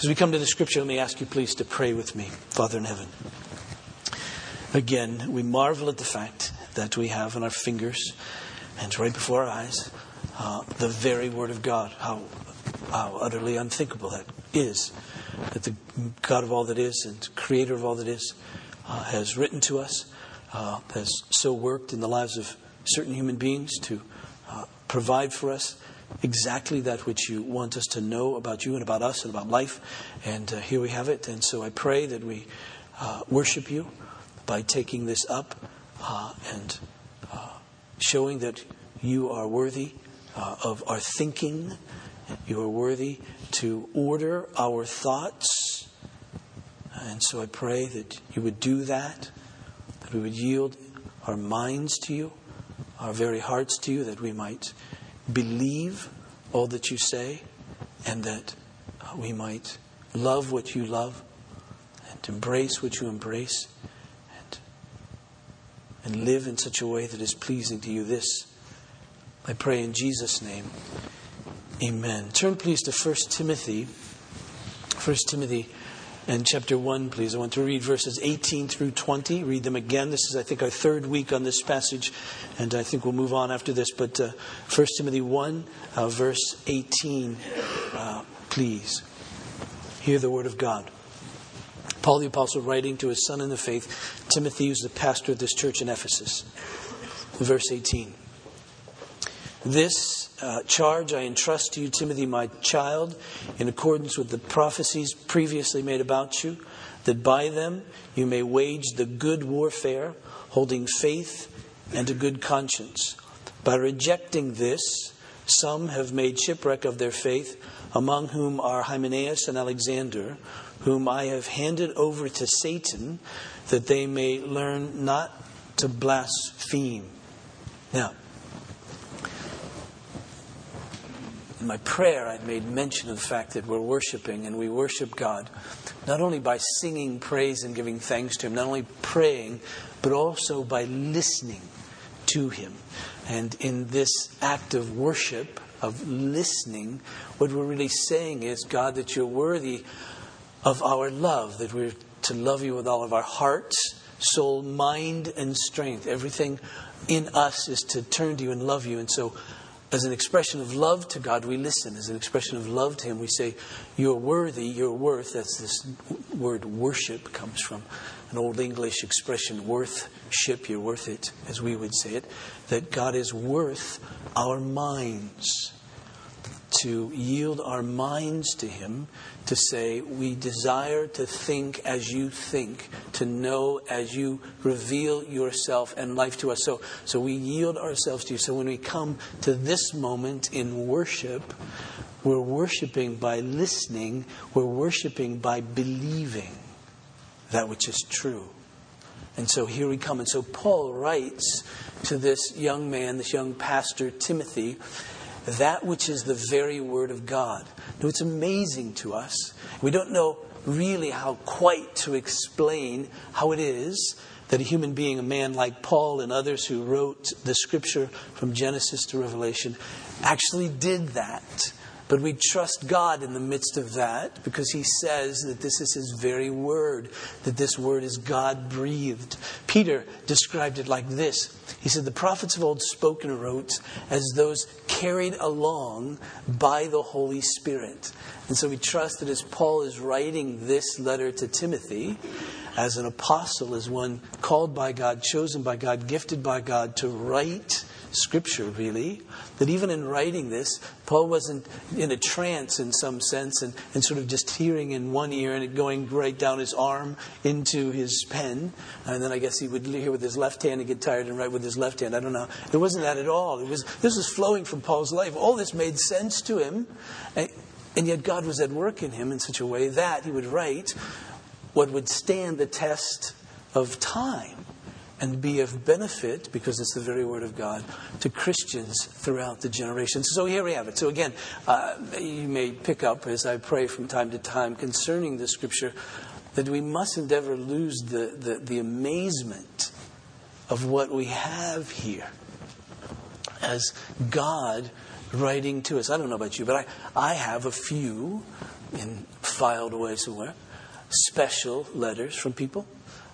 As we come to the scripture, let me ask you please to pray with me, Father in heaven. Again, we marvel at the fact that we have in our fingers and right before our eyes uh, the very Word of God. How, how utterly unthinkable that is. That the God of all that is and Creator of all that is uh, has written to us, uh, has so worked in the lives of certain human beings to uh, provide for us exactly that which you want us to know about you and about us and about life. And uh, here we have it. And so I pray that we uh, worship you by taking this up uh, and uh, showing that you are worthy uh, of our thinking. You are worthy to order our thoughts. And so I pray that you would do that, that we would yield our minds to you, our very hearts to you, that we might believe all that you say, and that uh, we might love what you love, and embrace what you embrace, and, and live in such a way that is pleasing to you. This I pray in Jesus' name. Amen. Turn please to 1 Timothy. 1 Timothy and chapter 1, please. I want to read verses 18 through 20. Read them again. This is, I think, our third week on this passage, and I think we'll move on after this. But uh, 1 Timothy 1, uh, verse 18, uh, please. Hear the word of God. Paul the Apostle writing to his son in the faith, Timothy, who's the pastor of this church in Ephesus. Verse 18. This uh, charge I entrust to you, Timothy, my child, in accordance with the prophecies previously made about you, that by them you may wage the good warfare, holding faith and a good conscience. By rejecting this, some have made shipwreck of their faith, among whom are Hymenaeus and Alexander, whom I have handed over to Satan, that they may learn not to blaspheme. Now, in my prayer, I'd made mention of the fact that we're worshiping and we worship God not only by singing praise and giving thanks to Him, not only praying, but also by listening to Him. And in this act of worship, of listening, what we're really saying is, God, that you're worthy of our love, that we're to love you with all of our hearts, soul, mind, and strength. Everything in us is to turn to you and love you. And so as an expression of love to God, we listen. As an expression of love to Him, we say, You're worthy, you're worth. That's this word worship comes from an old English expression, worthship, you're worth it, as we would say it. That God is worth our minds. To yield our minds to Him to say, We desire to think as you think, to know as you reveal yourself and life to us. So, so we yield ourselves to you. So when we come to this moment in worship, we're worshiping by listening, we're worshiping by believing that which is true. And so here we come. And so Paul writes to this young man, this young pastor, Timothy, that which is the very word of God. Now, it's amazing to us. We don't know really how quite to explain how it is that a human being, a man like Paul and others who wrote the scripture from Genesis to Revelation, actually did that. But we trust God in the midst of that because He says that this is His very word, that this word is God breathed. Peter described it like this He said, The prophets of old spoke and wrote as those carried along by the Holy Spirit. And so we trust that as Paul is writing this letter to Timothy, as an apostle, as one called by God, chosen by God, gifted by God to write Scripture, really, that even in writing this, Paul wasn't in a trance in some sense and, and sort of just hearing in one ear and it going right down his arm into his pen. And then I guess he would hear with his left hand and get tired and write with his left hand. I don't know. It wasn't that at all. It was, this was flowing from Paul's life. All this made sense to him. And, and yet God was at work in him in such a way that he would write what would stand the test of time and be of benefit, because it's the very word of God, to Christians throughout the generations. So here we have it. So again, uh, you may pick up as I pray from time to time concerning the scripture that we mustn't ever lose the, the, the amazement of what we have here as God writing to us. I don't know about you, but I, I have a few in filed away somewhere. Special letters from people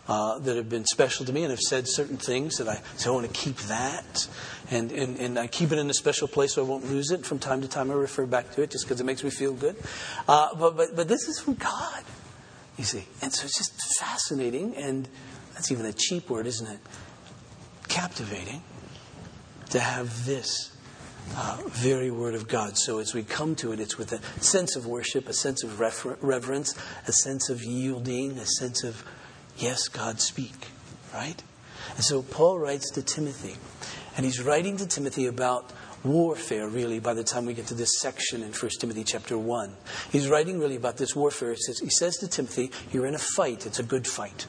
uh, that have been special to me and have said certain things that I say, I want to keep that. And, and, and I keep it in a special place so I won't lose it. From time to time, I refer back to it just because it makes me feel good. Uh, but, but, but this is from God, you see. And so it's just fascinating. And that's even a cheap word, isn't it? Captivating to have this uh, very word of God. So as we come to it, it's with a sense of worship, a sense of refer- reverence, a sense of yielding, a sense of Yes, God speak, right? And so Paul writes to Timothy, and he's writing to Timothy about warfare, really, by the time we get to this section in 1 Timothy chapter 1. He's writing really about this warfare. He says, he says to Timothy, You're in a fight, it's a good fight.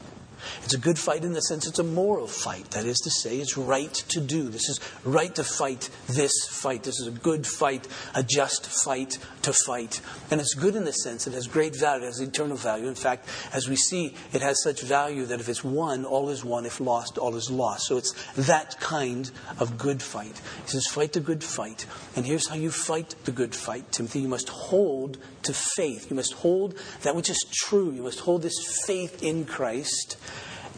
It's a good fight in the sense it's a moral fight. That is to say, it's right to do. This is right to fight this fight. This is a good fight, a just fight to fight. And it's good in the sense it has great value, it has eternal value. In fact, as we see, it has such value that if it's won, all is won. If lost, all is lost. So it's that kind of good fight. He says, fight the good fight. And here's how you fight the good fight, Timothy. You must hold to faith. You must hold that which is true. You must hold this faith in Christ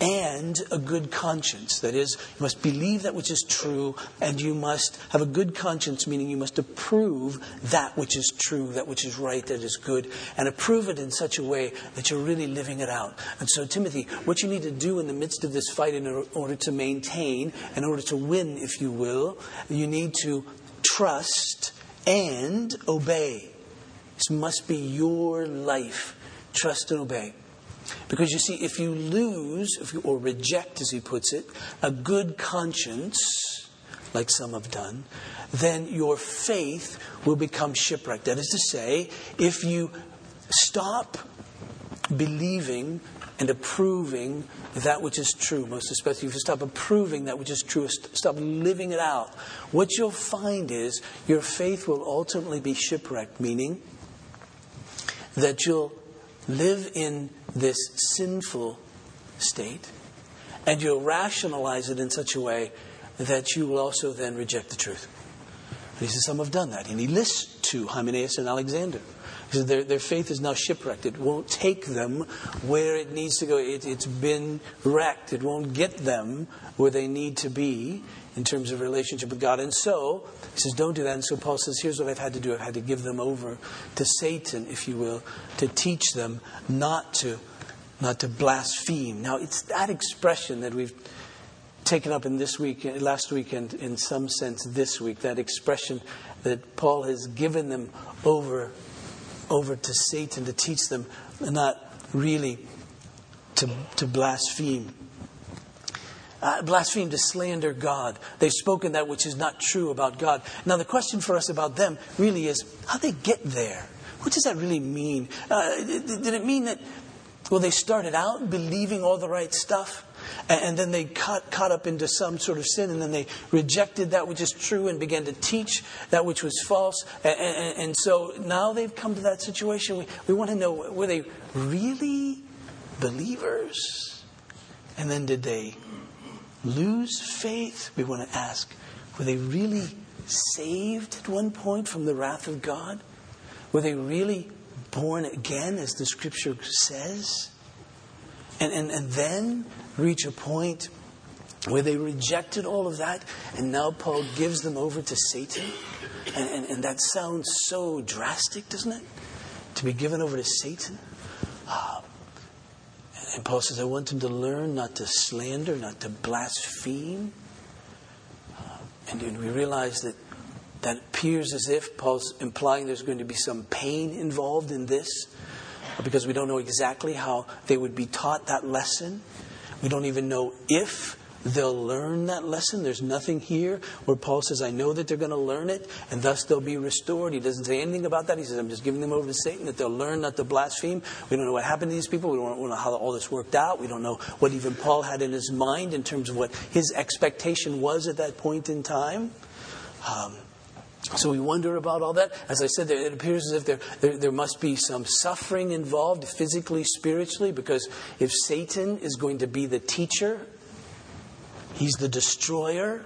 and a good conscience. That is, you must believe that which is true, and you must have a good conscience, meaning you must approve that which is true, that which is right, that is good, and approve it in such a way that you're really living it out. And so, Timothy, what you need to do in the midst of this fight in order to maintain, in order to win, if you will, you need to trust and obey. This must be your life. Trust and obey. Because you see, if you lose, if you, or reject, as he puts it, a good conscience, like some have done, then your faith will become shipwrecked. That is to say, if you stop believing and approving that which is true, most especially if you stop approving that which is true, stop living it out, what you'll find is your faith will ultimately be shipwrecked, meaning that you'll live in this sinful state, and you'll rationalize it in such a way that you will also then reject the truth. He says, Some have done that. And he lists two, Hymenaeus and Alexander. He says, their, their faith is now shipwrecked. It won't take them where it needs to go. It, it's been wrecked. It won't get them where they need to be in terms of relationship with God. And so, he says, don't do that. And so Paul says, here's what I've had to do. I've had to give them over to Satan, if you will, to teach them not to, not to blaspheme. Now, it's that expression that we've taken up in this week, uh, last week, and in some sense this week, that expression that Paul has given them over, over to Satan to teach them not really to, to blaspheme uh, blaspheme, to slander God. They've spoken that which is not true about God. Now, the question for us about them really is how they get there. What does that really mean? Uh, did, did it mean that, well, they started out believing all the right stuff? And then they caught, caught up into some sort of sin, and then they rejected that which is true and began to teach that which was false. And, and, and so now they've come to that situation. We, we want to know were they really believers? And then did they lose faith, we want to ask were they really saved at one point from the wrath of God? Were they really born again, as the scripture says? And, and, and then reach a point where they rejected all of that, and now Paul gives them over to Satan. And, and, and that sounds so drastic, doesn't it? To be given over to Satan. Uh, and Paul says, I want them to learn not to slander, not to blaspheme. Uh, and we realize that that appears as if Paul's implying there's going to be some pain involved in this because we don't know exactly how they would be taught that lesson. We don't even know if they'll learn that lesson. There's nothing here where Paul says, I know that they're going to learn it, and thus they'll be restored. He doesn't say anything about that. He says, I'm just giving them over to Satan, that they'll learn not to blaspheme. We don't know what happened to these people. We don't know how all this worked out. We don't know what even Paul had in his mind in terms of what his expectation was at that point in time. Um, so we wonder about all that. As I said, it appears as if there, there, there, must be some suffering involved, physically, spiritually, because if Satan is going to be the teacher He's the destroyer.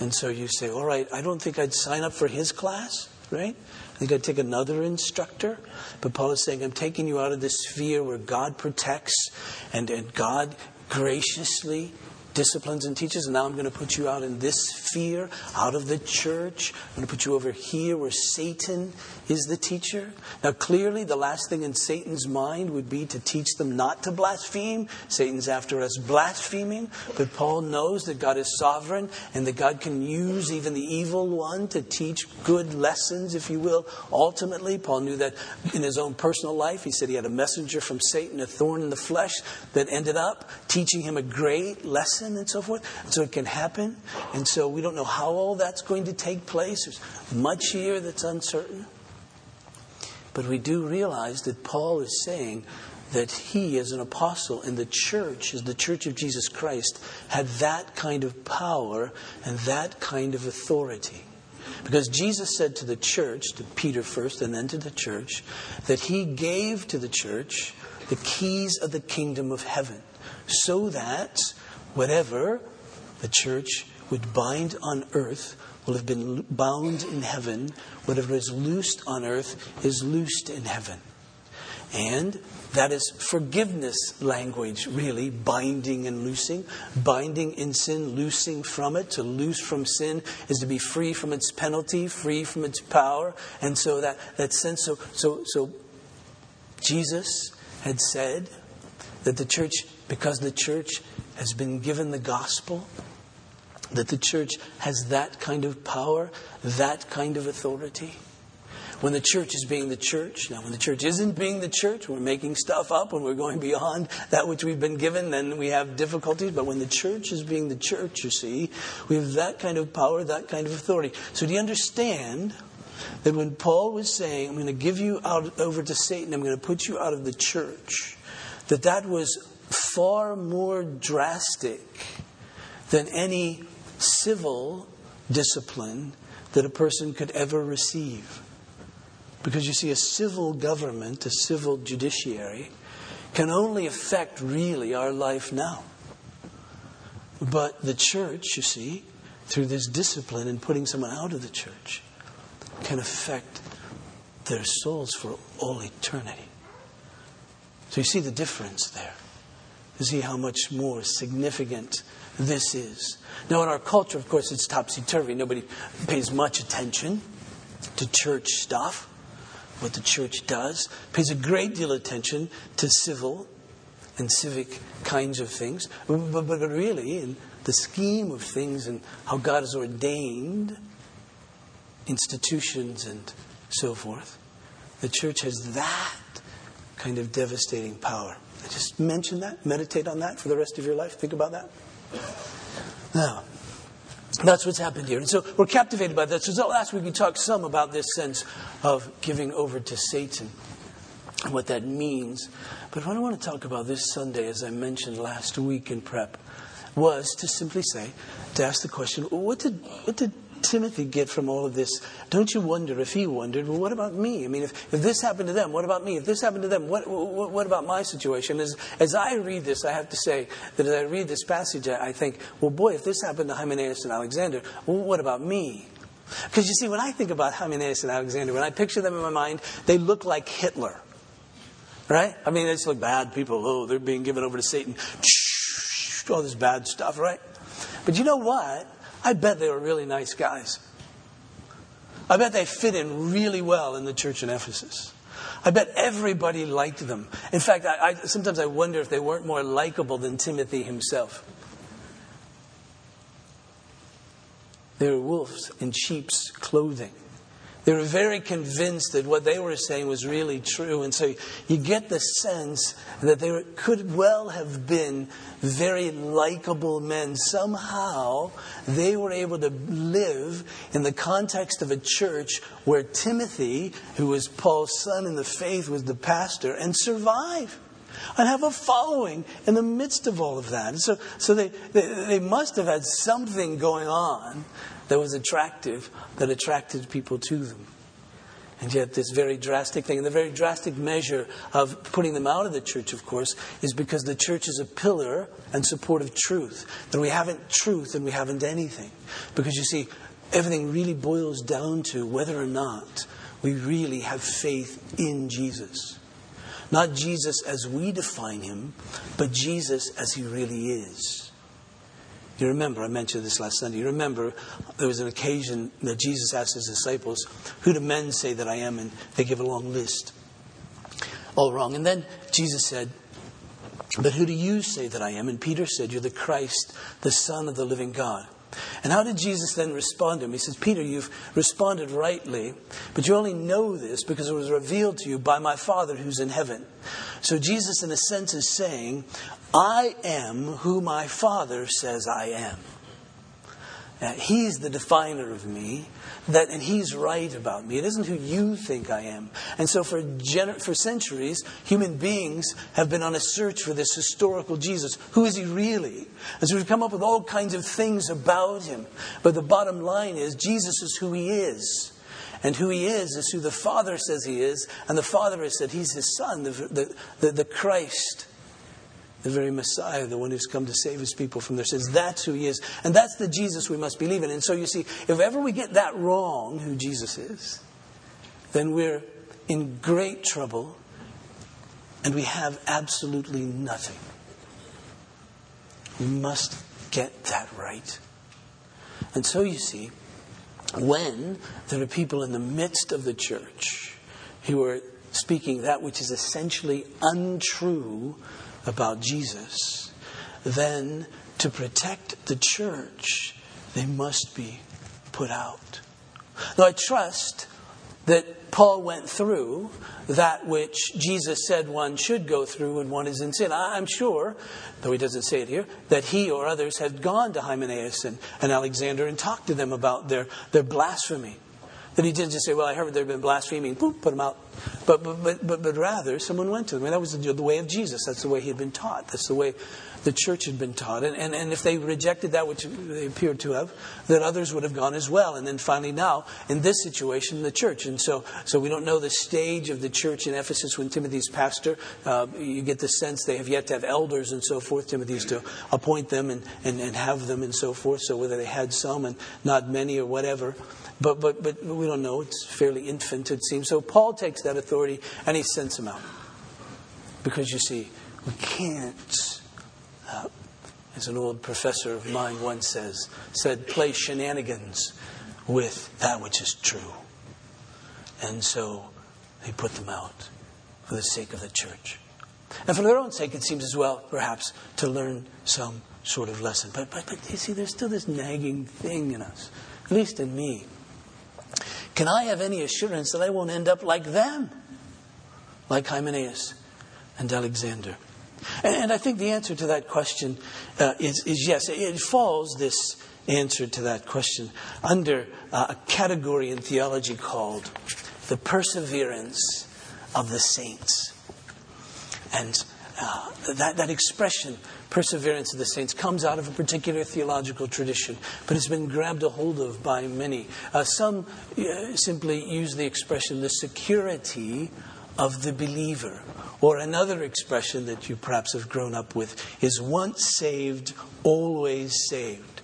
And so you say, all right, I don't think I'd sign up for his class, right? I think I'd take another instructor. But Paul is saying, I'm taking you out of this sphere where God protects and, and God graciously disciplines and teaches, and now I'm going to put you out in this sphere, out of the church. I'm going to put you over here where Satan is the teacher. Now, clearly, the last thing in Satan's mind would be to teach them not to blaspheme. Satan's after us blaspheming, but Paul knows that God is sovereign and that God can use even the evil one to teach good lessons, if you will. Ultimately, Paul knew that in his own personal life. He said he had a messenger from Satan, a thorn in the flesh, that ended up teaching him a great lesson and so forth. So it can happen. And so we don't know how all that's going to take place. There's much here that's uncertain. But we do realize that Paul is saying that he, as an apostle in the church, as the church of Jesus Christ, had that kind of power and that kind of authority. Because Jesus said to the church, to Peter first and then to the church, that he gave to the church the keys of the kingdom of heaven, so that whatever the church would bind on earth will have been bound in heaven. Whatever is loosed on earth is loosed in heaven. And that is forgiveness language, really, binding and loosing. Binding in sin, loosing from it. To loose from sin is to be free from its penalty, free from its power. And so that, that sense, so, so, so Jesus had said that the church, because the church has been given the gospel, that the church has that kind of power, that kind of authority. When the church is being the church, now when the church isn't being the church, we're making stuff up, when we're going beyond that which we've been given, then we have difficulties. But when the church is being the church, you see, we have that kind of power, that kind of authority. So do you understand that when Paul was saying, I'm going to give you out over to Satan, I'm going to put you out of the church, that that was far more drastic than any civil discipline that a person could ever receive. Because you see, a civil government, a civil judiciary, can only affect really our life now. But the church, you see, through this discipline and putting someone out of the church, can affect their souls for all eternity. So you see the difference there. See how much more significant this is. Now, in our culture, of course, it's topsy turvy. Nobody pays much attention to church stuff, what the church does, pays a great deal of attention to civil and civic kinds of things. But, but, but really, in the scheme of things and how God has ordained institutions and so forth, the church has that kind of devastating power. Just mention that, meditate on that for the rest of your life. Think about that. Now, that's what's happened here. And so we're captivated by that. So last week we talked some about this sense of giving over to Satan and what that means. But what I want to talk about this Sunday, as I mentioned last week in prep, was to simply say, to ask the question, what did, what did Timothy get from all of this? Don't you wonder if he wondered, well, what about me? I mean, if, if this happened to them, what about me? If this happened to them, what, what, what about my situation? As, as I read this, I have to say that as I read this passage, I, I think, well, boy, if this happened to Hymenaeus and Alexander, well, what about me? Because you see, when I think about Hymenaeus and Alexander, when I picture them in my mind, they look like Hitler. Right? I mean, they just look bad people. Oh, they're being given over to Satan. All this bad stuff, right? But you know what? I bet they were really nice guys. I bet they fit in really well in the church in Ephesus. I bet everybody liked them. In fact, I, I, sometimes I wonder if they weren't more likable than Timothy himself. They were wolves in sheep's clothing. They were very convinced that what they were saying was really true. And so you get the sense that they were, could well have been very likable men. Somehow they were able to live in the context of a church where Timothy, who was Paul's son in the faith, was the pastor, and survive and have a following in the midst of all of that. So, so they, they, they must have had something going on that was attractive, that attracted people to them. And yet, this very drastic thing, and the very drastic measure of putting them out of the church, of course, is because the church is a pillar and support of truth. That we haven't truth and we haven't anything. Because you see, everything really boils down to whether or not we really have faith in Jesus. Not Jesus as we define him, but Jesus as he really is. You remember, I mentioned this last Sunday. You remember there was an occasion that Jesus asked his disciples, Who do men say that I am? And they give a long list. All wrong. And then Jesus said, But who do you say that I am? And Peter said, You're the Christ, the Son of the living God. And how did Jesus then respond to him? He says, Peter, you've responded rightly, but you only know this because it was revealed to you by my Father who's in heaven. So Jesus, in a sense, is saying, I am who my Father says I am. Uh, he's the definer of me, that, and he's right about me. It isn't who you think I am. And so, for, for centuries, human beings have been on a search for this historical Jesus. Who is he really? And so, we've come up with all kinds of things about him. But the bottom line is, Jesus is who he is. And who he is is who the Father says he is, and the Father has said he's his Son, the, the, the, the Christ the very Messiah, the one who's come to save his people from their sins. That's who he is. And that's the Jesus we must believe in. And so you see, if ever we get that wrong, who Jesus is, then we're in great trouble and we have absolutely nothing. We must get that right. And so you see, when there are people in the midst of the church who are speaking that which is essentially untrue about Jesus, then to protect the church, they must be put out. Now, I trust that Paul went through that which Jesus said one should go through when one is in sin. I'm sure, though he doesn't say it here, that he or others had gone to Hymenaeus and, and Alexander and talked to them about their, their blasphemy. That he didn't just say, Well, I heard they've been blaspheming, poof, put them out. But, but, but, but, but rather, someone went to them. And that was the, the way of Jesus. That's the way he had been taught. That's the way the church had been taught. And, and, and if they rejected that, which they appeared to have, then others would have gone as well. And then finally, now, in this situation, the church. And so, so we don't know the stage of the church in Ephesus when Timothy's pastor. Uh, you get the sense they have yet to have elders and so forth. Timothy's to appoint them and, and, and have them and so forth. So whether they had some and not many or whatever. But, but, but we don't know. It's fairly infant, it seems. So Paul takes that authority and he sends them out. Because you see, we can't, uh, as an old professor of mine once says, said, play shenanigans with that which is true. And so he put them out for the sake of the church. And for their own sake, it seems as well, perhaps, to learn some sort of lesson. But, but, but you see, there's still this nagging thing in us, at least in me. Can I have any assurance that I won't end up like them? Like Hymenaeus and Alexander. And I think the answer to that question uh, is, is, yes. It falls, this answer to that question, under uh, a category in theology called the perseverance of the saints. And uh, that, that expression, perseverance of the saints, comes out of a particular theological tradition, but it's been grabbed a hold of by many. Uh, some uh, simply use the expression the security of the believer. Or another expression that you perhaps have grown up with is once saved, always saved.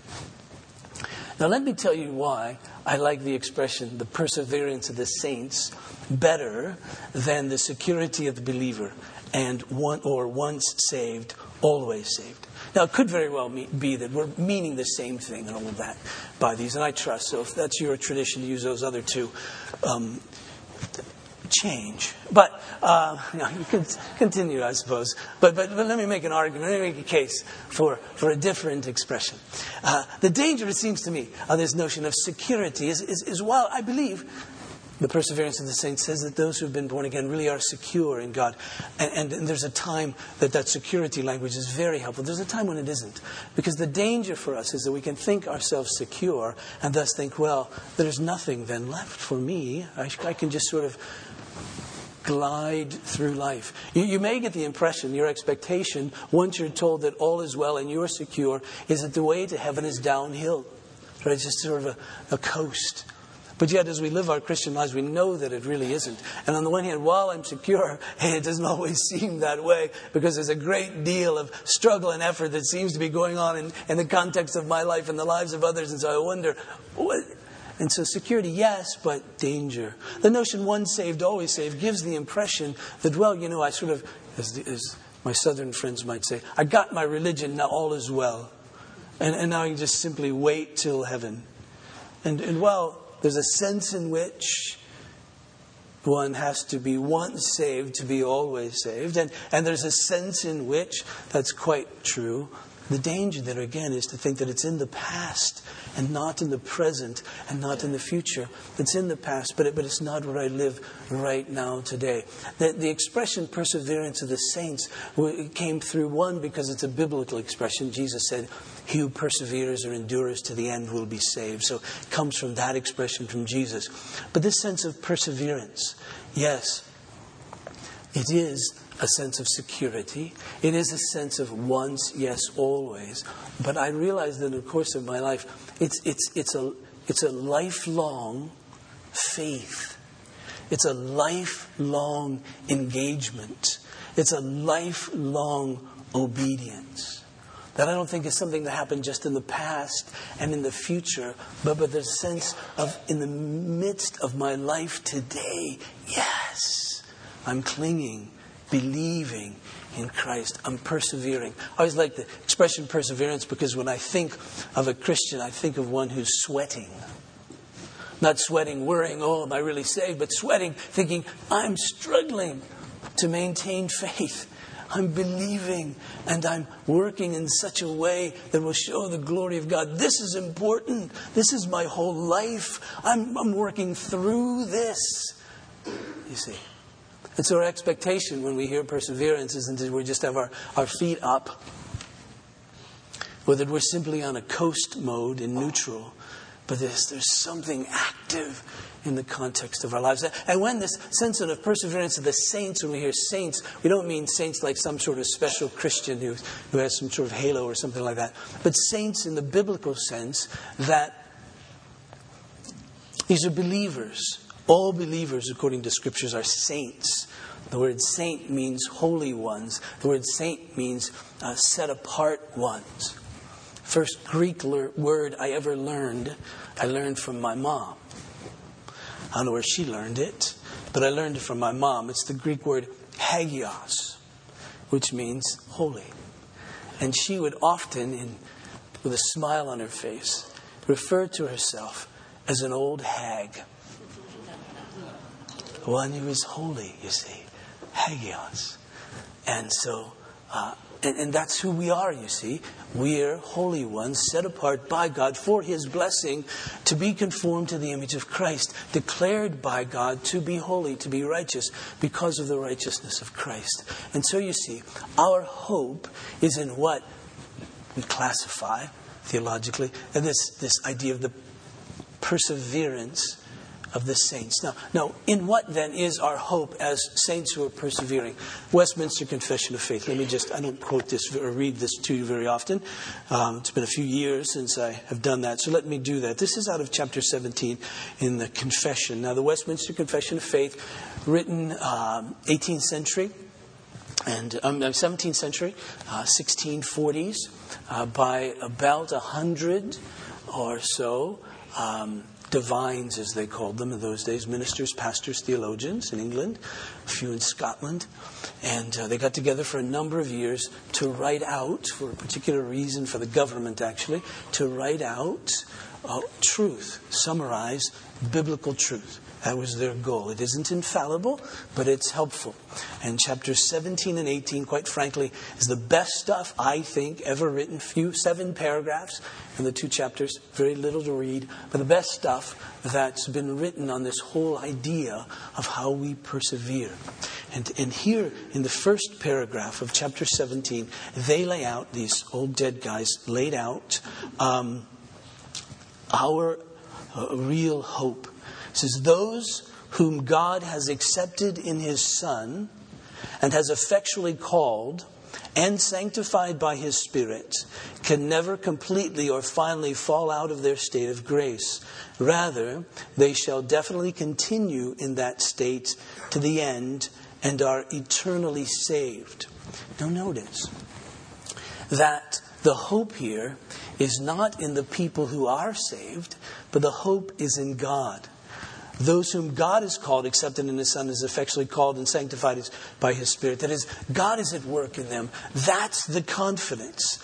Now, let me tell you why I like the expression the perseverance of the saints better than the security of the believer and one or once saved, always saved. Now, it could very well be that we're meaning the same thing and all of that by these, and I trust. So, if that's your tradition to use those other two, um, change. But uh, you, know, you can continue, I suppose. But, but, but let me make an argument. Let me make a case for, for a different expression. Uh, the danger, it seems to me, of this notion of security is, is, is while I believe the perseverance of the saints says that those who have been born again really are secure in God. And, and, and, there's a time that that security language is very helpful. There's a time when it isn't. Because the danger for us is that we can think ourselves secure and thus think, well, there's nothing then left for me. I, I can just sort of glide through life. You, you, may get the impression, your expectation, once you're told that all is well and you're secure, is that the way to heaven is downhill. Right? It's just sort of a, a coast. But yet, as we live our Christian lives, we know that it really isn't. And on the one hand, while I'm secure, it doesn't always seem that way because there's a great deal of struggle and effort that seems to be going on in, in the context of my life and the lives of others. And so I wonder, what, And so security, yes, but danger. The notion once saved, always saved gives the impression that, well, you know, I sort of, as, as my southern friends might say, I got my religion, now all is well. And, and now I can just simply wait till heaven. And, and well, there's a sense in which one has to be once saved to be always saved. And, and there's a sense in which that's quite true. The danger there, again, is to think that it's in the past and not in the present and not in the future. It's in the past, but, it, but it's not where I live right now today. The, the expression perseverance of the saints came through one because it's a biblical expression. Jesus said, He who perseveres or endures to the end will be saved. So it comes from that expression from Jesus. But this sense of perseverance, yes, it is a sense of security. It is a sense of once, yes, always. But I realized that in the course of my life, it's, it's, it's, a, it's a lifelong faith. It's a lifelong engagement. It's a lifelong obedience. That I don't think is something that happened just in the past and in the future, but, but the sense of in the midst of my life today, yes, I'm clinging believing in Christ. I'm persevering. I always like the expression perseverance because when I think of a Christian, I think of one who's sweating. Not sweating, worrying, oh, am I really saved? But sweating, thinking, I'm struggling to maintain faith. I'm believing and I'm working in such a way that will show the glory of God. This is important. This is my whole life. I'm, I'm working through this. You see. And so our expectation when we hear perseverance isn't that we just have our, our feet up, or that we're simply on a coast mode in neutral, but there's, there's something active in the context of our lives. And when this sense of perseverance of the saints, when we hear saints, we don't mean saints like some sort of special Christian who, who has some sort of halo or something like that, but saints in the biblical sense that these are believers all believers, according to scriptures, are saints. The word saint means holy ones. The word saint means uh, set apart ones. First Greek word I ever learned, I learned from my mom. I don't know where she learned it, but I learned it from my mom. It's the Greek word hagios, which means holy. And she would often, in, with a smile on her face, refer to herself as an old hag one who is holy, you see, hagios. And so, uh, and, and, that's who we are, you see. We're holy ones, set apart by God for His blessing to be conformed to the image of Christ, declared by God to be holy, to be righteous, because of the righteousness of Christ. And so, you see, our hope is in what we classify theologically, and this, this idea of the perseverance of the saints. Now, now, in what then is our hope as saints who are persevering? Westminster Confession of Faith. Let me just, I don't quote this or read this to you very often. Um, it's been a few years since I have done that, so let me do that. This is out of chapter 17 in the Confession. Now, the Westminster Confession of Faith, written um, 18th century and um, 17th uh, century, uh, 1640s, uh, by about a hundred or so um, divines, as they called them in those days, ministers, pastors, theologians in England, a few in Scotland. And uh, they got together for a number of years to write out, for a particular reason for the government actually, to write out uh, truth, summarize biblical truth. That was their goal. It isn't infallible, but it's helpful. And chapters 17 and 18, quite frankly, is the best stuff I think ever written. Few seven paragraphs in the two chapters, very little to read, but the best stuff that's been written on this whole idea of how we persevere. And, and here in the first paragraph of chapter 17, they lay out, these old dead guys laid out um, our uh, real hope it says, Those whom God has accepted in his Son and has effectually called and sanctified by his Spirit can never completely or finally fall out of their state of grace. Rather, they shall definitely continue in that state to the end and are eternally saved. Now, notice that The hope here is not in the people who are saved, but the hope is in God. Those whom God has called, accepted in His Son, is effectually called and sanctified by His Spirit. That is, God is at work in them. That's the confidence.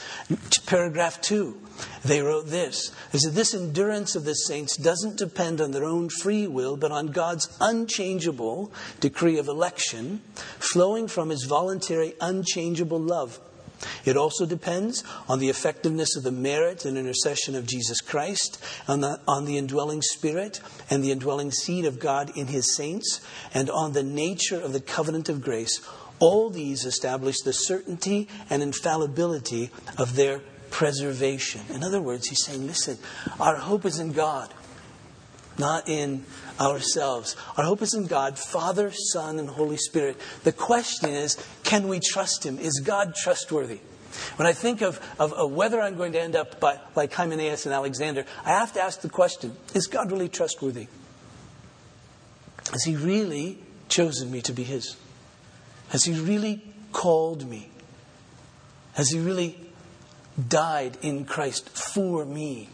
Paragraph two, they wrote this. They said, This endurance of the saints doesn't depend on their own free will, but on God's unchangeable decree of election, flowing from His voluntary, unchangeable love. It also depends on the effectiveness of the merit and intercession of Jesus Christ, on the, on the indwelling spirit and the indwelling seed of God in his saints, and on the nature of the covenant of grace. All these establish the certainty and infallibility of their preservation. In other words, he's saying, listen, our hope is in God, not in ourselves. Our hope is in God, Father, Son, and Holy Spirit. The question is can we trust Him? Is God trustworthy? When I think of, of, of whether I'm going to end up by, like Hymenaeus and Alexander, I have to ask the question is God really trustworthy? Has He really chosen me to be His? Has He really called me? Has He really died in Christ for me?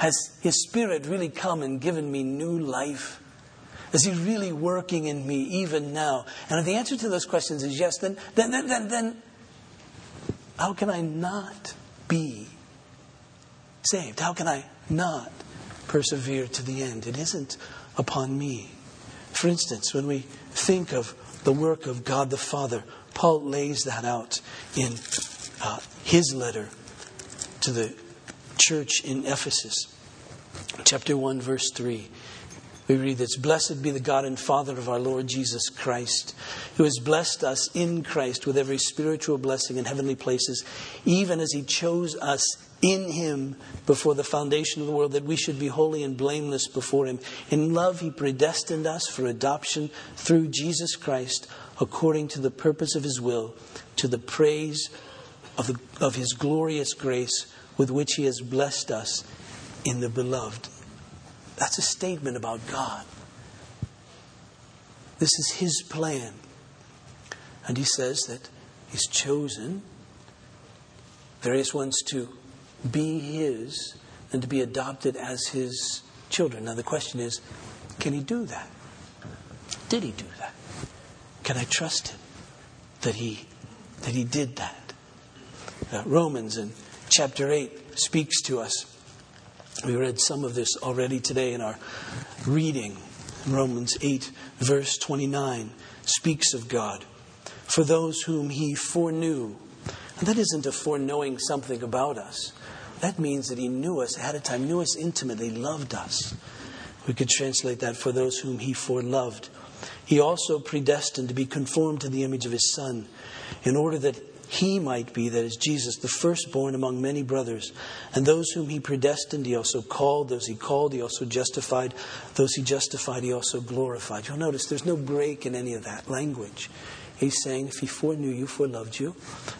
Has His Spirit really come and given me new life? Is He really working in me even now? And if the answer to those questions is yes, then, then, then, then, then how can I not be saved? How can I not persevere to the end? It isn't upon me. For instance, when we think of the work of God the Father, Paul lays that out in uh, his letter to the church in Ephesus. Chapter 1, verse 3. We read this Blessed be the God and Father of our Lord Jesus Christ, who has blessed us in Christ with every spiritual blessing in heavenly places, even as he chose us in him before the foundation of the world, that we should be holy and blameless before him. In love, he predestined us for adoption through Jesus Christ, according to the purpose of his will, to the praise of, the, of his glorious grace with which he has blessed us in the beloved. That's a statement about God. This is his plan. And he says that he's chosen various ones to be his and to be adopted as his children. Now, the question is can he do that? Did he do that? Can I trust him that he, that he did that? Uh, Romans in chapter 8 speaks to us we read some of this already today in our reading. Romans 8, verse 29 speaks of God. For those whom he foreknew. And that isn't a foreknowing something about us. That means that he knew us ahead of time, knew us intimately, loved us. We could translate that for those whom he foreloved. He also predestined to be conformed to the image of his Son, in order that he might be, that is Jesus, the firstborn among many brothers. And those whom he predestined, he also called. Those he called, he also justified. Those he justified, he also glorified. You'll notice there's no break in any of that language. He's saying if he foreknew you, foreloved you,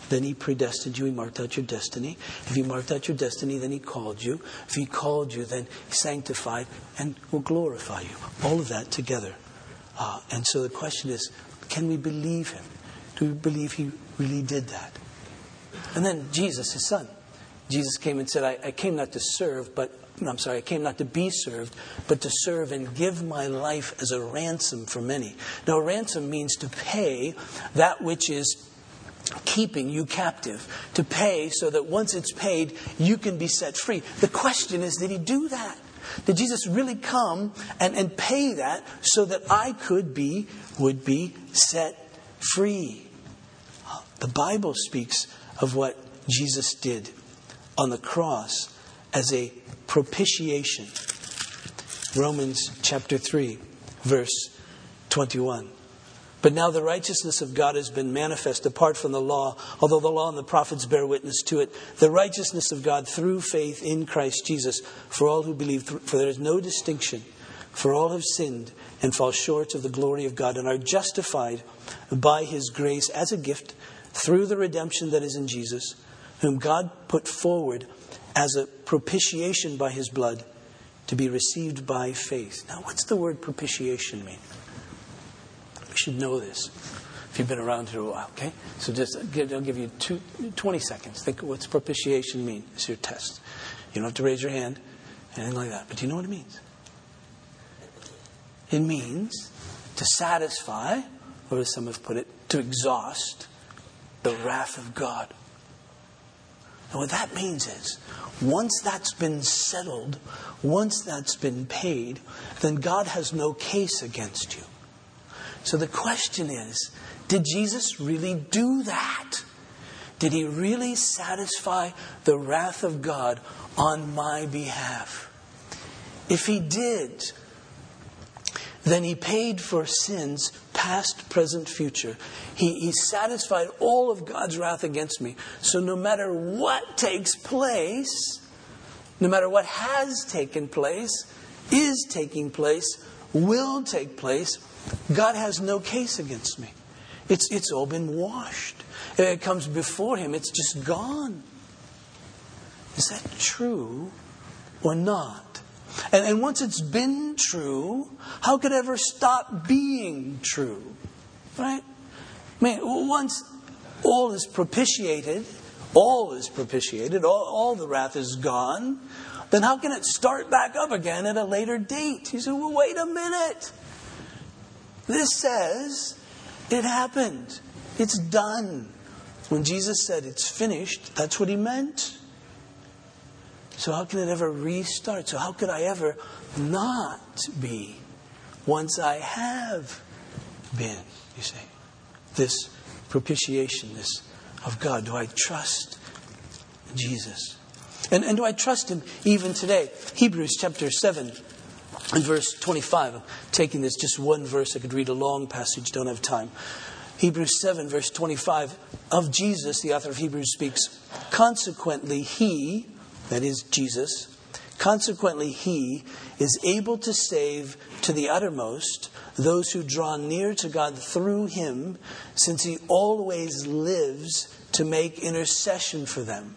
then he predestined you, he marked out your destiny. If he marked out your destiny, then he called you. If he called you, then he sanctified and will glorify you. All of that together. Uh, and so the question is can we believe him? Do we believe he really did that? And then Jesus, his son. Jesus came and said, I, I came not to serve, but I'm sorry, I came not to be served, but to serve and give my life as a ransom for many. Now, ransom means to pay that which is keeping you captive, to pay so that once it's paid, you can be set free. The question is, did he do that? Did Jesus really come and, and pay that so that I could be, would be set free? The Bible speaks of what Jesus did on the cross as a propitiation. Romans chapter 3, verse 21. But now the righteousness of God has been manifest apart from the law, although the law and the prophets bear witness to it. The righteousness of God through faith in Christ Jesus for all who believe, for there is no distinction, for all have sinned and fall short of the glory of God and are justified by his grace as a gift through the redemption that is in Jesus, whom God put forward as a propitiation by his blood to be received by faith. Now, what's the word propitiation mean? We should know this. if you've been around here a while, okay? So just, I'll give you two, 20 seconds. Think what's propitiation mean? It's your test. You don't have to raise your hand, anything like that. But do you know what it means? It means to satisfy, or as some have put it, to exhaust the wrath of God. And what that means is, once that's been settled, once that's been paid, then God has no case against you. So the question is did Jesus really do that? Did he really satisfy the wrath of God on my behalf? If he did, then he paid for sins past, present, future. He, he satisfied all of God's wrath against me. So no matter what takes place, no matter what has taken place, is taking place, will take place, God has no case against me. It's, it's all been washed. It comes before Him, it's just gone. Is that true or not? And, and once it's been true, how could it ever stop being true? Right? I mean, once all is propitiated, all is propitiated, all, all the wrath is gone, then how can it start back up again at a later date? You say, well, wait a minute. This says it happened. It's done. When Jesus said it's finished, that's what he meant. So, how can it ever restart? So, how could I ever not be once I have been? You see, this propitiation, this of God. Do I trust Jesus? And, and do I trust Him even today? Hebrews chapter 7 and verse 25. I'm taking this just one verse. I could read a long passage, don't have time. Hebrews 7, verse 25. Of Jesus, the author of Hebrews speaks, consequently, He, that is Jesus, consequently, He is able to save to the uttermost those who draw near to God through Him, since He always lives to make intercession for them.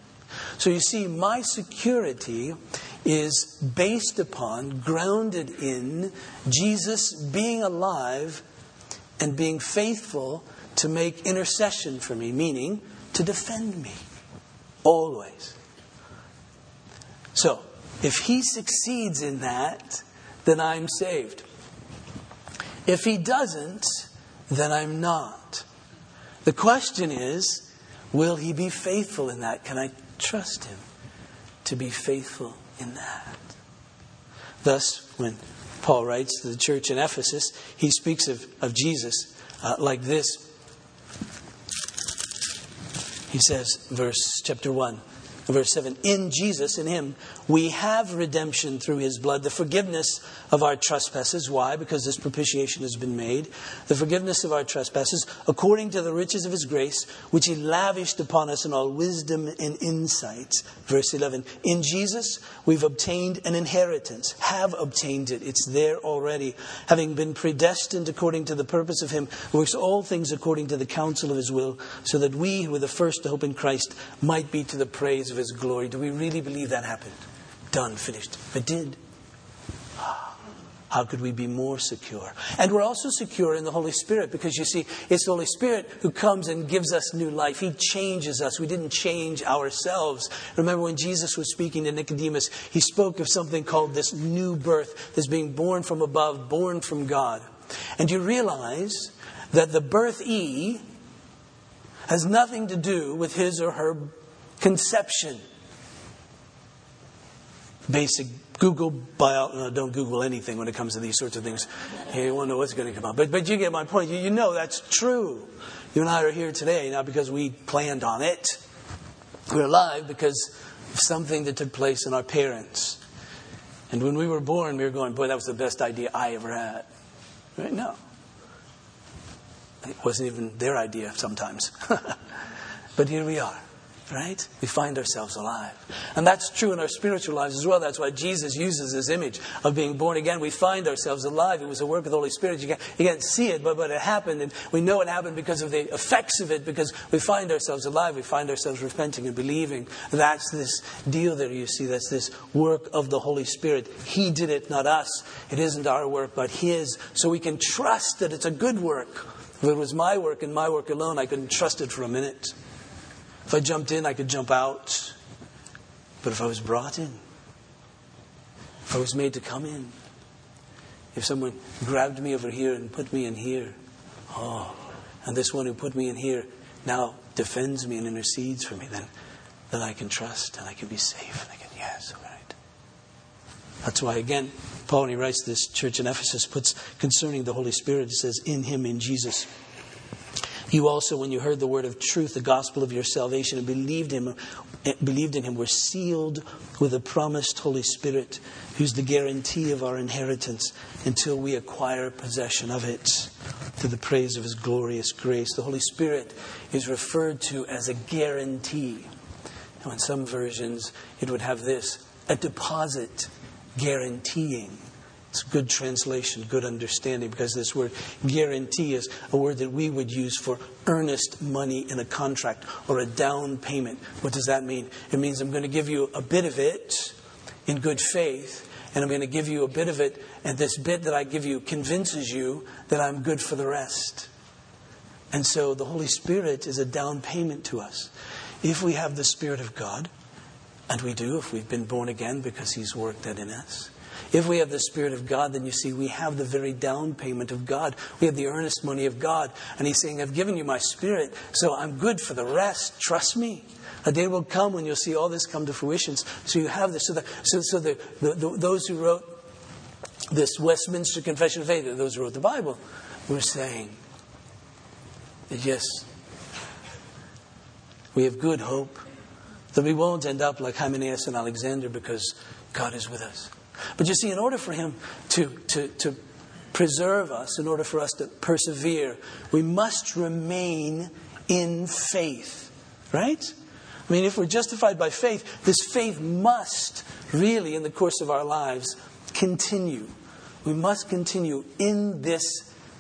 So you see, my security is based upon, grounded in Jesus being alive and being faithful to make intercession for me, meaning to defend me. Always. So, if he succeeds in that, then I'm saved. If he doesn't, then I'm not. The question is, will he be faithful in that? Can I trust him to be faithful in that? Thus, when Paul writes to the church in Ephesus, he speaks of, of Jesus uh, like this. He says, verse chapter 1, verse 7 In Jesus, in Him, we have redemption through His blood, the forgiveness of our trespasses. Why? Because this propitiation has been made. The forgiveness of our trespasses, according to the riches of His grace, which He lavished upon us in all wisdom and insight. Verse 11 In Jesus, we've obtained an inheritance, have obtained it. It's there already, having been predestined according to the purpose of Him who works all things according to the counsel of His will, so that we, who were the first to hope in Christ, might be to the praise of His glory. Do we really believe that happened? Done, finished. It did. How could we be more secure? And we're also secure in the Holy Spirit because you see, it's the Holy Spirit who comes and gives us new life. He changes us. We didn't change ourselves. Remember when Jesus was speaking to Nicodemus, he spoke of something called this new birth, this being born from above, born from God. And you realize that the birth E has nothing to do with his or her conception basic Google bio. No, don't Google anything when it comes to these sorts of things. You won't know what's going to come up. But, but you get my point. You, you know that's true. You and I are here today not because we planned on it. We're alive because of something that took place in our parents. And when we were born, we were going, boy, that was the best idea I ever had. Right? No. It wasn't even their idea sometimes. but here we are right? We find ourselves alive. And that's true in our spiritual lives as well. That's why Jesus uses this image of being born again. We find ourselves alive. It was a work of the Holy Spirit. You can't, you can't see it, but, but it happened. And we know it happened because of the effects of it, because we find ourselves alive. We find ourselves repenting and believing. That's this deal there you see. That's this work of the Holy Spirit. He did it, not us. It isn't our work, but His. So we can trust that it's a good work If it was my work and my work alone, I couldn't trust it for a minute. If I jumped in, I could jump out. But if I was brought in, if I was made to come in, if someone grabbed me over here and put me in here, oh, and this one who put me in here now defends me and intercedes for me, then, then I can trust and I can be safe. I can, yes, all right. That's why, again, Paul, when he writes this church in Ephesus, puts concerning the Holy Spirit, it says, in him, in Jesus. You also, when you heard the word of truth, the gospel of your salvation, and believed him, believed in him, were sealed with the promised Holy Spirit, who's the guarantee of our inheritance until we acquire possession of it to the praise of his glorious grace. The Holy Spirit is referred to as a guarantee. Now, in some versions, it would have this a deposit guaranteeing. It's good translation, good understanding, because this word guarantee is a word that we would use for earnest money in a contract or a down payment. What does that mean? It means I'm going to give you a bit of it in good faith, and I'm going to give you a bit of it, and this bit that I give you convinces you that I'm good for the rest. And so the Holy Spirit is a down payment to us. If we have the Spirit of God, and we do if we've been born again because He's worked that in us, if we have the Spirit of God, then you see we have the very down payment of God. We have the earnest money of God. And He's saying, I've given you my Spirit, so I'm good for the rest. Trust me. A day will come when you'll see all this come to fruition. So you have this. So, the, so, so the, the, those who wrote this Westminster Confession of Faith, those who wrote the Bible, were saying that yes, we have good hope that we won't end up like Hymenaeus and Alexander because God is with us. But you see, in order for Him to, to, to preserve us, in order for us to persevere, we must remain in faith. Right? I mean, if we're justified by faith, this faith must really, in the course of our lives, continue. We must continue in this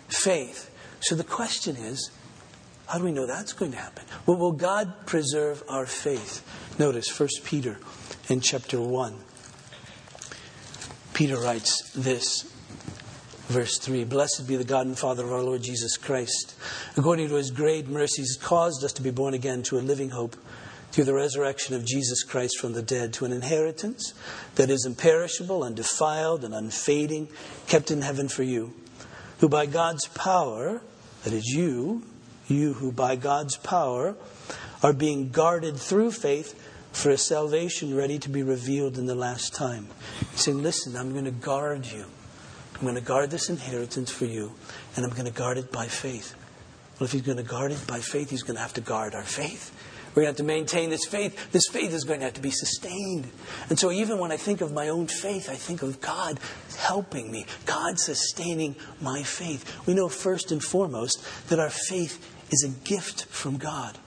faith. So the question is, how do we know that's going to happen? Well, will God preserve our faith? Notice 1 Peter in chapter 1. Peter writes this, verse 3 Blessed be the God and Father of our Lord Jesus Christ. According to his great mercies, caused us to be born again to a living hope through the resurrection of Jesus Christ from the dead, to an inheritance that is imperishable, undefiled, and unfading, kept in heaven for you, who by God's power, that is you, you who by God's power are being guarded through faith for a salvation ready to be revealed in the last time. Saying, Listen, I'm going to guard you. I'm going to guard this inheritance for you, and I'm going to guard it by faith. Well, if he's going to guard it by faith, he's going to have to guard our faith. We're going to have to maintain this faith. This faith is going to have to be sustained. And so, even when I think of my own faith, I think of God helping me, God sustaining my faith. We know first and foremost that our faith is a gift from God.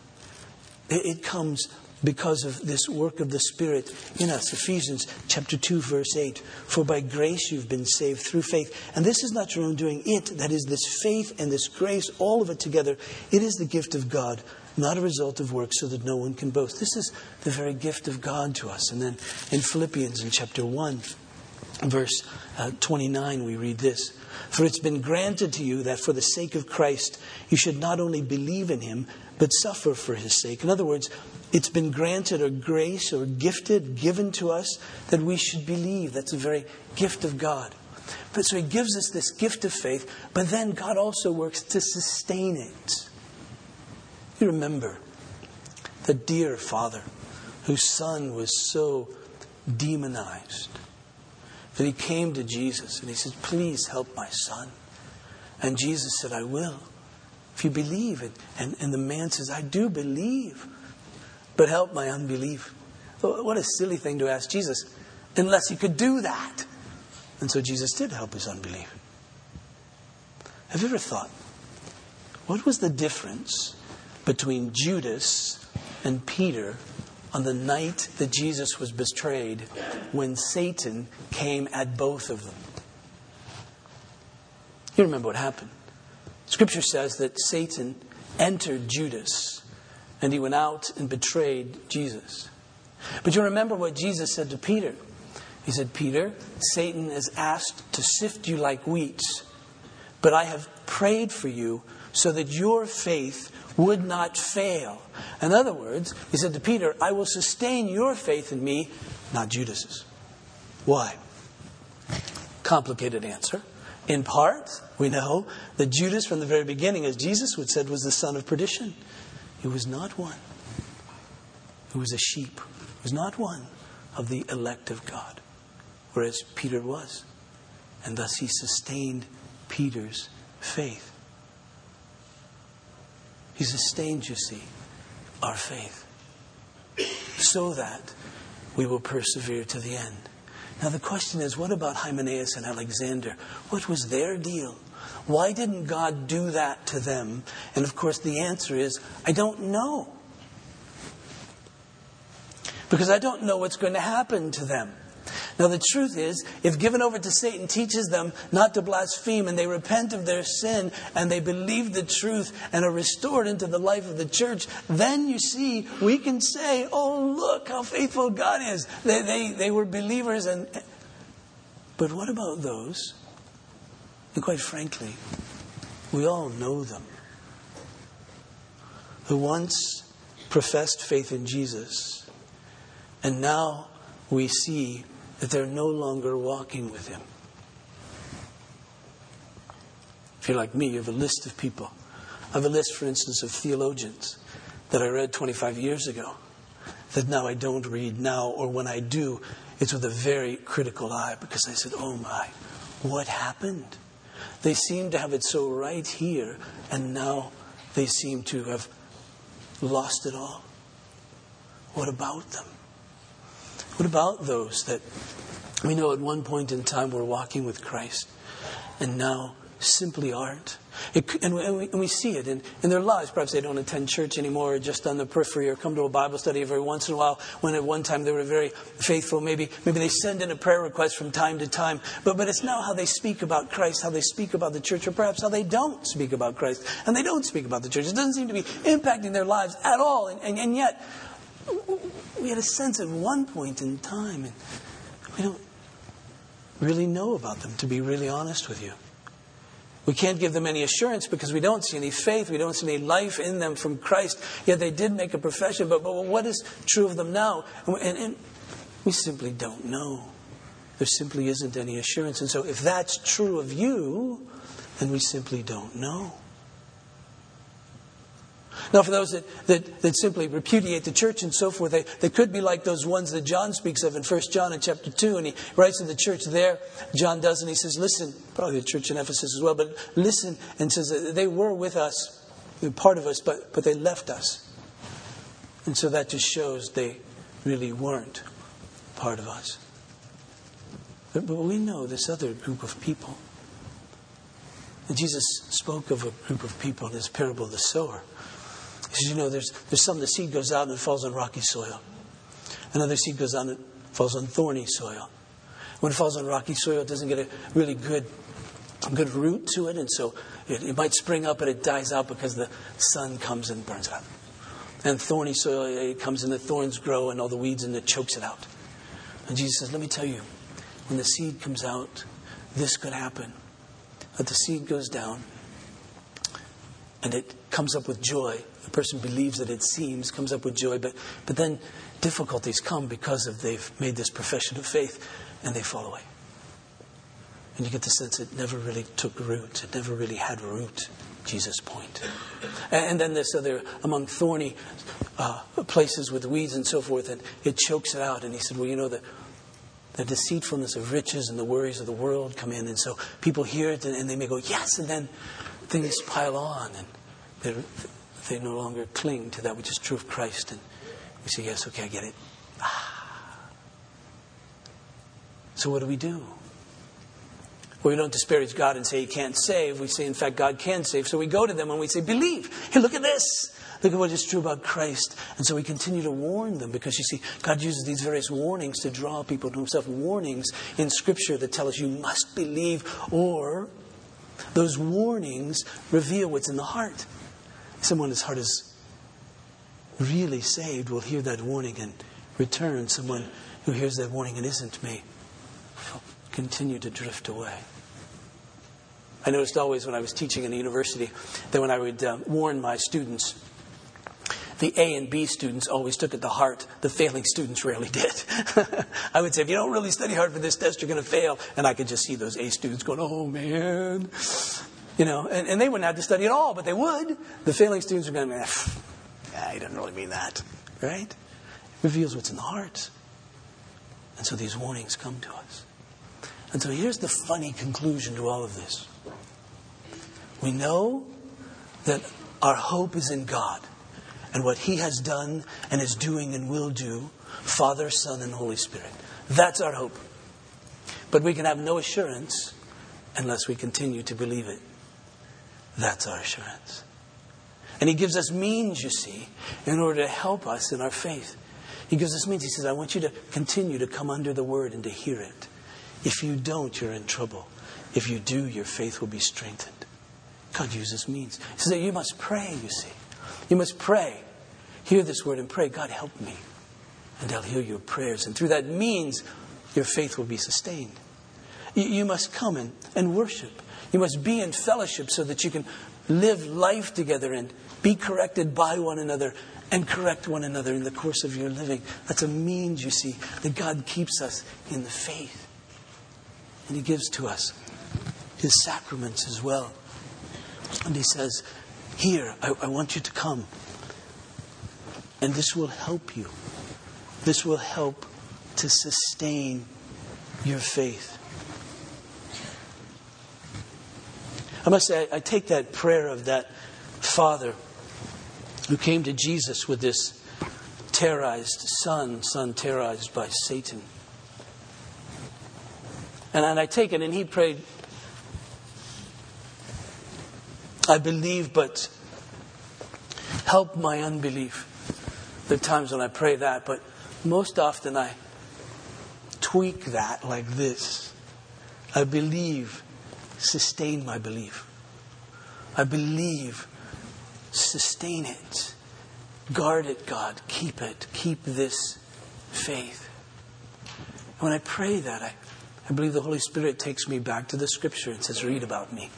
It comes because of this work of the Spirit in us. Ephesians chapter 2, verse 8. For by grace you've been saved through faith. And this is not your own doing. It, that is, this faith and this grace, all of it together, it is the gift of God, not a result of works, so that no one can boast. This is the very gift of God to us. And then in Philippians in chapter 1, verse uh, 29, we read this. For it's been granted to you that for the sake of Christ you should not only believe in him, but suffer for his sake. In other words, it's been granted a grace or gifted, given to us that we should believe. That's a very gift of God. But so he gives us this gift of faith, but then God also works to sustain it. You remember the dear father whose son was so demonized that he came to Jesus and he said, Please help my son. And Jesus said, I will. If you believe it. And, and the man says, I do believe but help my unbelief. What a silly thing to ask Jesus, unless he could do that. And so Jesus did help his unbelief. Have you ever thought, what was the difference between Judas and Peter on the night that Jesus was betrayed when Satan came at both of them? You remember what happened. Scripture says that Satan entered Judas and he went out and betrayed Jesus. But you remember what Jesus said to Peter. He said, Peter, Satan has asked to sift you like wheat, but I have prayed for you so that your faith would not fail. In other words, he said to Peter, I will sustain your faith in me, not Judas's. Why? Complicated answer. In part, we know that Judas, from the very beginning, as Jesus would said, was the son of perdition. He was not one who was a sheep, he was not one of the elect of God, whereas Peter was. And thus he sustained Peter's faith. He sustained, you see, our faith so that we will persevere to the end. Now, the question is what about Hymenaeus and Alexander? What was their deal? Why didn't God do that to them? And of course, the answer is I don't know. Because I don't know what's going to happen to them. Now, the truth is, if given over to Satan teaches them not to blaspheme and they repent of their sin and they believe the truth and are restored into the life of the church, then you see, we can say, oh, look how faithful God is. They, they, they were believers. and. But what about those? And quite frankly, we all know them. Who once professed faith in Jesus, and now we see that they're no longer walking with Him. If you're like me, you have a list of people. I have a list, for instance, of theologians that I read 25 years ago that now I don't read now, or when I do, it's with a very critical eye because I said, oh my, what happened? They seem to have it so right here, and now they seem to have lost it all. What about them? What about those that we know at one point in time were walking with Christ and now simply aren't? It, and, we, and, we, see it in, in, their lives. Perhaps they don't attend church anymore, or just on the periphery, or come to a Bible study every once in a while. When at one time they were very faithful, maybe maybe they send in a prayer request from time to time. But but it's now how they speak about Christ, how they speak about the church, or perhaps how they don't speak about Christ, and they don't speak about the church. It doesn't seem to be impacting their lives at all. and, and, and yet, we had a sense at one point in time, and we don't really know about them, to be really honest with you. We can't give them any assurance because we don't see any faith, we don't see any life in them from Christ. Yet they did make a profession, but, but what is true of them now? And, and, and we simply don't know. There simply isn't any assurance. And so if that's true of you, then we simply don't know. Now, for those that, that, that simply repudiate the church and so forth, they, they could be like those ones that John speaks of in 1 John in chapter 2. And he writes to the church there, John does, and he says, Listen, probably the church in Ephesus as well, but listen, and says they were with us, part of us, but, but they left us. And so that just shows they really weren't part of us. But, but we know this other group of people. And Jesus spoke of a group of people in his parable of the sower. Because you know, there's, there's some the seed goes out and it falls on rocky soil. Another seed goes out and it falls on thorny soil. When it falls on rocky soil, it doesn't get a really good, good root to it, and so it, it might spring up but it dies out because the sun comes and burns it out. And thorny soil, it comes and the thorns grow and all the weeds and it chokes it out. And Jesus says, Let me tell you, when the seed comes out, this could happen. That the seed goes down and it comes up with joy the person believes that it seems, comes up with joy, but, but then difficulties come because of they've made this profession of faith and they fall away. And you get the sense it never really took root, it never really had root. Jesus' point. And then this other, among thorny uh, places with weeds and so forth, and it chokes it out. And he said, Well, you know, the, the deceitfulness of riches and the worries of the world come in. And so people hear it and, and they may go, Yes, and then things pile on. And they no longer cling to that which is true of Christ. And we say, yes, okay, I get it. Ah. So what do we do? Well, we don't disparage God and say He can't save. We say, in fact, God can save. So we go to them and we say, believe. Hey, look at this. Look at what is true about Christ. And so we continue to warn them because you see, God uses these various warnings to draw people to Himself. Warnings in Scripture that tell us you must believe, or those warnings reveal what's in the heart someone whose heart is really saved will hear that warning and return. Someone who hears that warning and isn't me will continue to drift away. I noticed always when I was teaching in a university that when I would uh, warn my students, the A and B students always took it to heart. The failing students rarely did. I would say, if you don't really study hard for this test, you're going to fail. And I could just see those A students going, oh man. You know, and, and they wouldn't have to study at all, but they would. The failing students are going, to yeah, he doesn't really mean that. Right? It reveals what's in the heart. And so these warnings come to us. And so here's the funny conclusion to all of this. We know that our hope is in God and what He has done and is doing and will do Father, Son, and Holy Spirit. That's our hope. But we can have no assurance unless we continue to believe it. That's our assurance. And He gives us means, you see, in order to help us in our faith. He gives us means. He says, I want you to continue to come under the Word and to hear it. If you don't, you're in trouble. If you do, your faith will be strengthened. God uses means. He says you must pray, you see. You must pray. Hear this word and pray, God, help me. And I'll hear your prayers. And through that means, your faith will be sustained. You, you must come and, and worship. You must be in fellowship so that you can live life together and be corrected by one another and correct one another in the course of your living. That's a means, you see, that God keeps us in the faith. And He gives to us His sacraments as well. And He says, Here, I, I want you to come. And this will help you. This will help to sustain your faith. I must say, I, I take that prayer of that father who came to Jesus with this terrorized son, son terrorized by Satan. And, and I take it, and he prayed, I believe, but help my unbelief. There are times when I pray that, but most often I tweak that like this I believe, sustain my belief. I believe, sustain it. Guard it, God. Keep it. Keep this faith. When I pray that, I, I believe the Holy Spirit takes me back to the scripture and says, Read about me.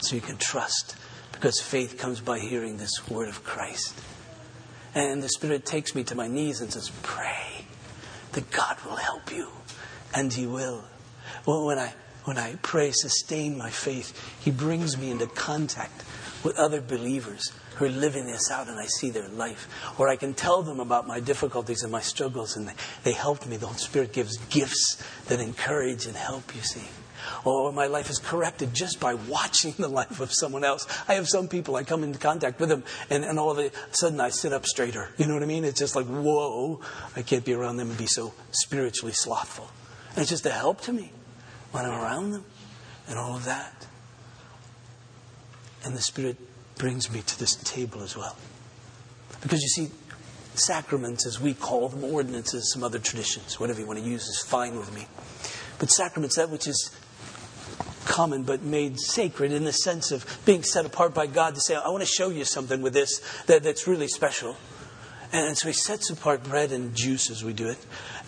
So you can trust. Because faith comes by hearing this word of Christ. And the Spirit takes me to my knees and says, Pray that God will help you. And He will. Well, when I, when I pray, sustain my faith, He brings me into contact with other believers who are living this out and I see their life. Or I can tell them about my difficulties and my struggles and they, they help me. The Holy Spirit gives gifts that encourage and help, you see. Or my life is corrected just by watching the life of someone else. I have some people, I come into contact with them, and, and all of a sudden I sit up straighter. You know what I mean? It's just like, whoa, I can't be around them and be so spiritually slothful. And it's just a help to me when I'm around them and all of that. And the Spirit brings me to this table as well. Because you see, sacraments, as we call them, ordinances, some other traditions, whatever you want to use is fine with me. But sacraments, that which is common but made sacred in the sense of being set apart by God to say, I want to show you something with this that, that's really special. And, and, so he sets apart bread and juice as we do it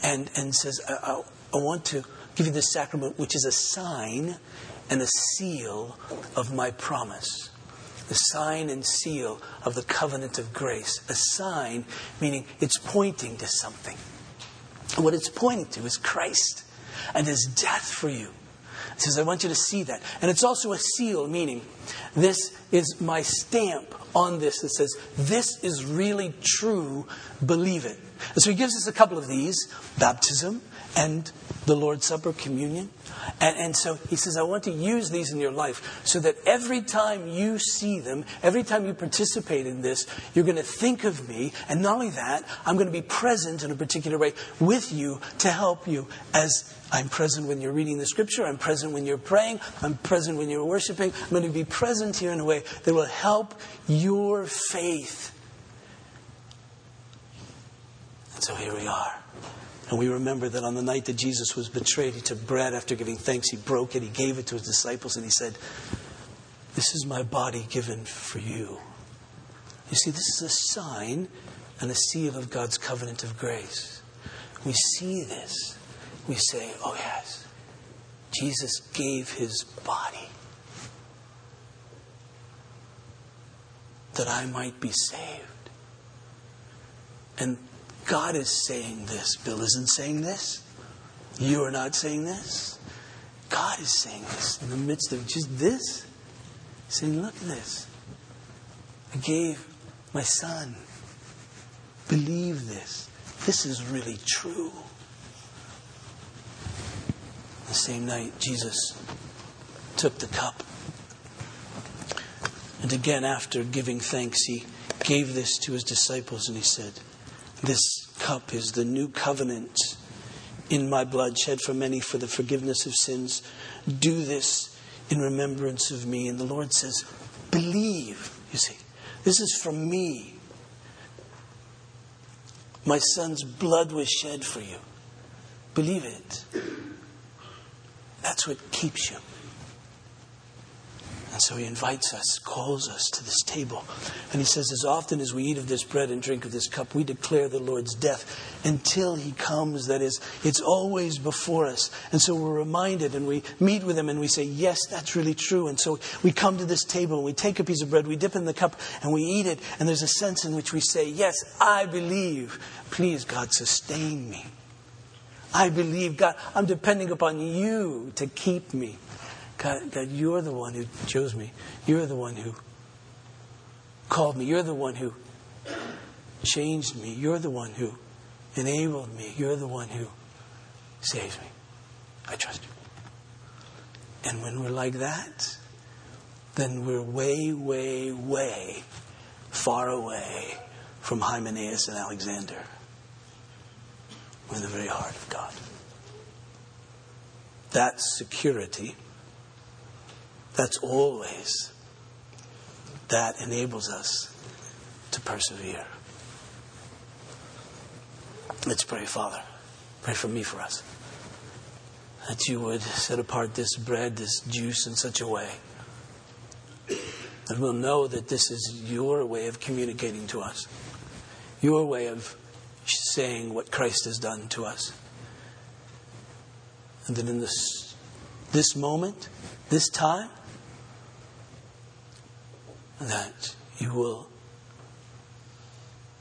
and, and says, I, I, I want to give you this sacrament, which is a sign and a seal of my promise the sign and seal of the covenant of grace. A sign meaning it's pointing to something. What it's pointing to is Christ and his death for you. It says, I want you to see that. And it's also a seal, meaning this is my stamp on this that says, this is really true, believe it. And so he gives us a couple of these baptism and the Lord's Supper, communion. And, and, so he says, I want to use these in your life so that every time you see them, every time you participate in this, you're going to think of me. And not only that, I'm going to be present in a particular way with you to help you as I'm present when you're reading the scripture. I'm present when you're praying. I'm present when you're worshiping. I'm going to be present here in a way that will help your faith. And so here we are. And we remember that on the night that Jesus was betrayed, he took bread after giving thanks, he broke it, he gave it to his disciples, and he said, This is my body given for you. You see, this is a sign and a seal of God's covenant of grace. We see this, we say, Oh, yes, Jesus gave his body that I might be saved. And God is saying this. Bill isn't saying this. You are not saying this. God is saying this in the midst of just this. Saying, look at this. I gave my son. Believe this. This is really true. The same night, Jesus took the cup. And again, after giving thanks, he gave this to his disciples and he said, This cup is the new covenant in my blood shed for many for the forgiveness of sins. Do this in remembrance of me. And the Lord says, Believe. You see, this is from me. My son's blood was shed for you. Believe it. That's what keeps you. And so he invites us, calls us to this table. And he says, As often as we eat of this bread and drink of this cup, we declare the Lord's death until he comes. That is, it's always before us. And so we're reminded and we meet with him and we say, Yes, that's really true. And so we come to this table and we take a piece of bread, we dip in the cup, and we eat it. And there's a sense in which we say, Yes, I believe. Please, God, sustain me. I believe, God, I'm depending upon you to keep me. God, God, you're the one who chose me. You're the one who called me. You're the one who changed me. You're the one who enabled me. You're the one who saves me. I trust you. And when we're like that, then we're way, way, way far away from Hymenaeus and Alexander. We're in the very heart of God. That security that's always, that enables us to persevere. Let's pray, Father. Pray for me for us. That you would set apart this bread, this juice in such a way that we'll know that this is your way of communicating to us, your way of saying what Christ has done to us. And that in this, this moment, this time, that you will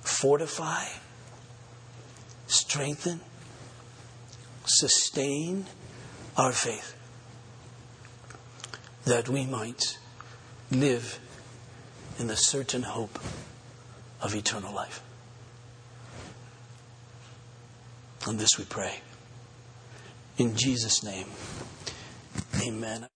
fortify, strengthen, sustain our faith, that we might live in the certain hope of eternal life. On this we pray. In Jesus' name, amen.